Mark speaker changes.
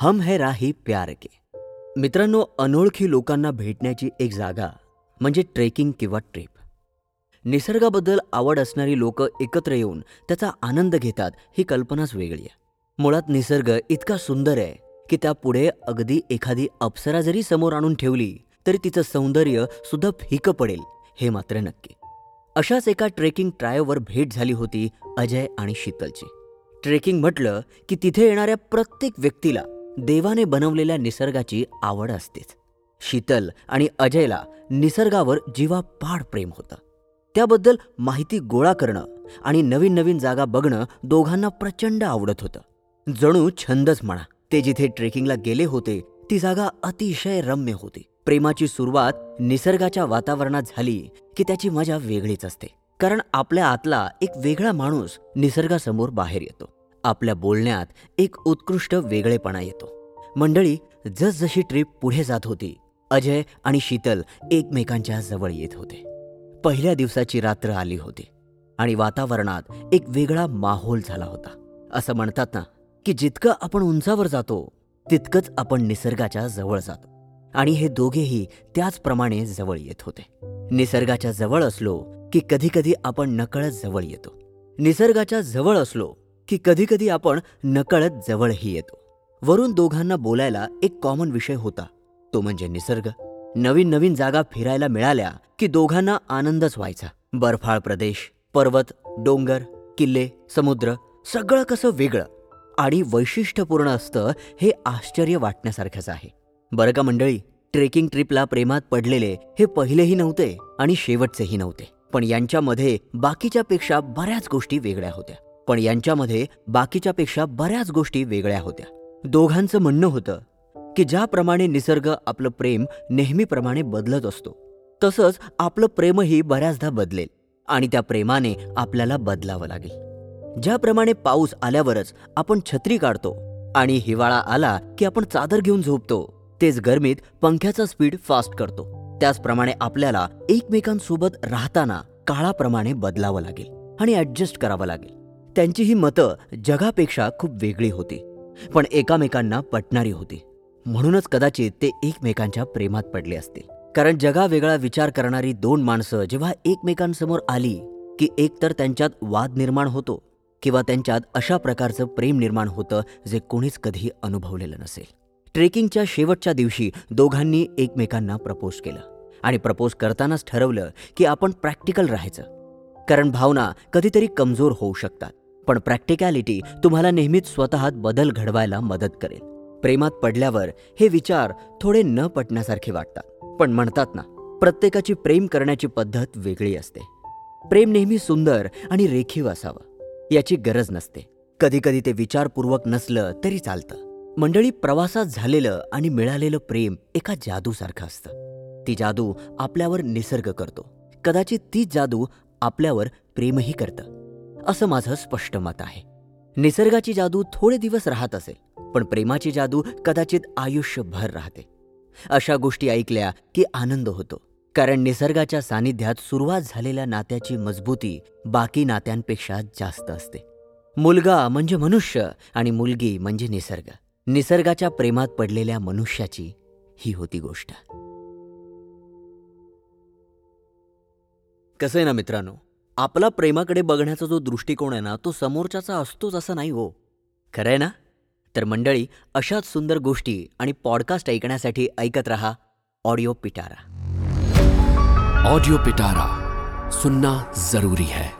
Speaker 1: हम है राही प्यार के. मित्रांनो अनोळखी लोकांना भेटण्याची एक जागा म्हणजे ट्रेकिंग किंवा ट्रिप निसर्गाबद्दल आवड असणारी लोक एकत्र येऊन त्याचा आनंद घेतात ही कल्पनाच वेगळी आहे. मुळात निसर्ग इतका सुंदर आहे की त्यापुढे अगदी एखादी अप्सरा जरी समोर आणून ठेवली तरी तिचं सौंदर्य सुद्धा फिकं पडेल हे मात्र नक्की. अशाच एका ट्रेकिंग ट्रायवर भेट झाली होती अजय आणि शीतलची. ट्रेकिंग म्हटलं की तिथे येणाऱ्या प्रत्येक व्यक्तीला देवाने बनवलेल्या निसर्गाची आवड असतेच. शीतल आणि अजयला निसर्गावर जीवापाड प्रेम होतं. त्याबद्दल माहिती गोळा करणं आणि नवीन नवीन जागा बघणं दोघांना प्रचंड आवडत होतं. जणू छंदच म्हणा. ते जिथे ट्रेकिंगला गेले होते ती जागा अतिशय रम्य होती. प्रेमाची सुरुवात निसर्गाच्या वातावरणात झाली की त्याची मजा वेगळीच असते. कारण आपल्या आतला एक वेगळा माणूस निसर्गासमोर बाहेर येतो. आपल्या बोलण्यात एक उत्कृष्ट वेगळेपणा येतो. मंडळी जसजशी ट्रिप पुढे जात होती अजय आणि शीतल एकमेकांच्या जवळ येत होते. पहिल्या दिवसाची रात्र आली होती आणि वातावरणात एक वेगळा माहोल झाला होता. असं म्हणतात ना की जितकं आपण उंचावर जातो तितकंच आपण निसर्गाच्या जवळ जातो. आणि हे दोघेही त्याचप्रमाणे जवळ येत होते. निसर्गाच्या जवळ असलो की कधीकधी आपण नकळत जवळ येतो. निसर्गाच्या जवळ असलो की कधीकधी आपण नकळत जवळही येतो. वरून दोघांना बोलायला एक कॉमन विषय होता. तो म्हणजे निसर्ग. नवीन नवीन जागा फिरायला मिळाल्या की दोघांना आनंदच व्हायचा. बर्फाळ प्रदेश पर्वत डोंगर किल्ले समुद्र सगळं कसं वेगळं. आणि वैशिष्ट्यपूर्ण असतं हे आश्चर्य वाटण्यासारखंच आहे. बरं का मंडळी? ट्रेकिंग ट्रिपला प्रेमात पडलेले हे पहिलेही नव्हते आणि शेवटचेही नव्हते. पण यांच्यामध्ये बाकीच्यापेक्षा बऱ्याच गोष्टी वेगळ्या होत्या. पण यांच्यामध्ये बाकीच्यापेक्षा बऱ्याच गोष्टी वेगळ्या होत्या. दोघांचं म्हणणं होतं की ज्याप्रमाणे निसर्ग आपलं प्रेम नेहमीप्रमाणे बदलत असतो तसंच आपलं प्रेमही बऱ्याचदा बदलेल आणि त्या प्रेमाने आपल्याला बदलावं लागेल. ज्याप्रमाणे पाऊस आल्यावरच आपण छत्री काढतो आणि हिवाळा आला की आपण चादर घेऊन झोपतो तेच गरमीत पंख्याचा स्पीड फास्ट करतो. त्याचप्रमाणे आपल्याला एकमेकांसोबत राहताना काळाप्रमाणे बदलावं लागेल आणि ॲडजस्ट करावं लागेल. त्यांची ही मतं जगापेक्षा खूप वेगळी होती. पण एकामेकांना पटणारी होती. म्हणूनच कदाचित ते एकमेकांच्या प्रेमात पडले असतील. कारण जगावेगळा विचार करणारी दोन माणसं जेव्हा एकमेकांसमोर आली की एकतर त्यांच्यात वाद निर्माण होतो किंवा त्यांच्यात अशा प्रकारचं प्रेम निर्माण होतं जे कोणीच कधी अनुभवलेलं नसेल. ट्रेकिंगच्या शेवटच्या दिवशी दोघांनी एकमेकांना प्रपोज केलं आणि प्रपोज करतानाच ठरवलं की आपण प्रॅक्टिकल राहायचं. कारण भावना कधीतरी कमजोर होऊ शकतात. पण प्रॅक्टिकॅलिटी तुम्हाला नेहमीच स्वतःत बदल घडवायला मदत करेल. प्रेमात पडल्यावर हे विचार थोडे न पटण्यासारखे वाटतात. पण म्हणतात ना प्रत्येकाची प्रेम करण्याची पद्धत वेगळी असते. प्रेम नेहमी सुंदर आणि रेखीव असावं याची गरज नसते. कधीकधी ते विचारपूर्वक नसलं तरी चालतं. मंडळी प्रवासात झालेलं आणि मिळालेलं प्रेम एका जादूसारखं असतं. ती जादू आपल्यावर निसर्ग करतो. कदाचित तीच जादू आपल्यावर प्रेमही करतं. असं माझं स्पष्ट मत आहे. निसर्गाची जादू थोडे दिवस राहत असेल पण प्रेमाची जादू कदाचित आयुष्यभर राहते. अशा गोष्टी ऐकल्या की आनंद होतो कारण निसर्गाच्या सानिध्यात सुरुवात झालेल्या नात्याची मजबूती बाकी नात्यांपेक्षा जास्त असते. मुलगा म्हणजे मनुष्य आणि मुलगी म्हणजे निसर्ग. निसर्गाच्या प्रेमात पडलेल्या मनुष्याची ही होती गोष्ट. कसं आहे ना मित्रांनो? आपला प्रेमाकडे बघण्याचा जो दृष्टिकोन आहे ना तो समोरच्याचा असतोच असं नाही हो. खरं आहे ना? तर मंडळी अशाच सुंदर गोष्टी आणि पॉडकास्ट ऐकण्यासाठी ऐकत रहा ऑडिओ पिटारा
Speaker 2: ऑडिओ पिटारा सुनना जरूरी है.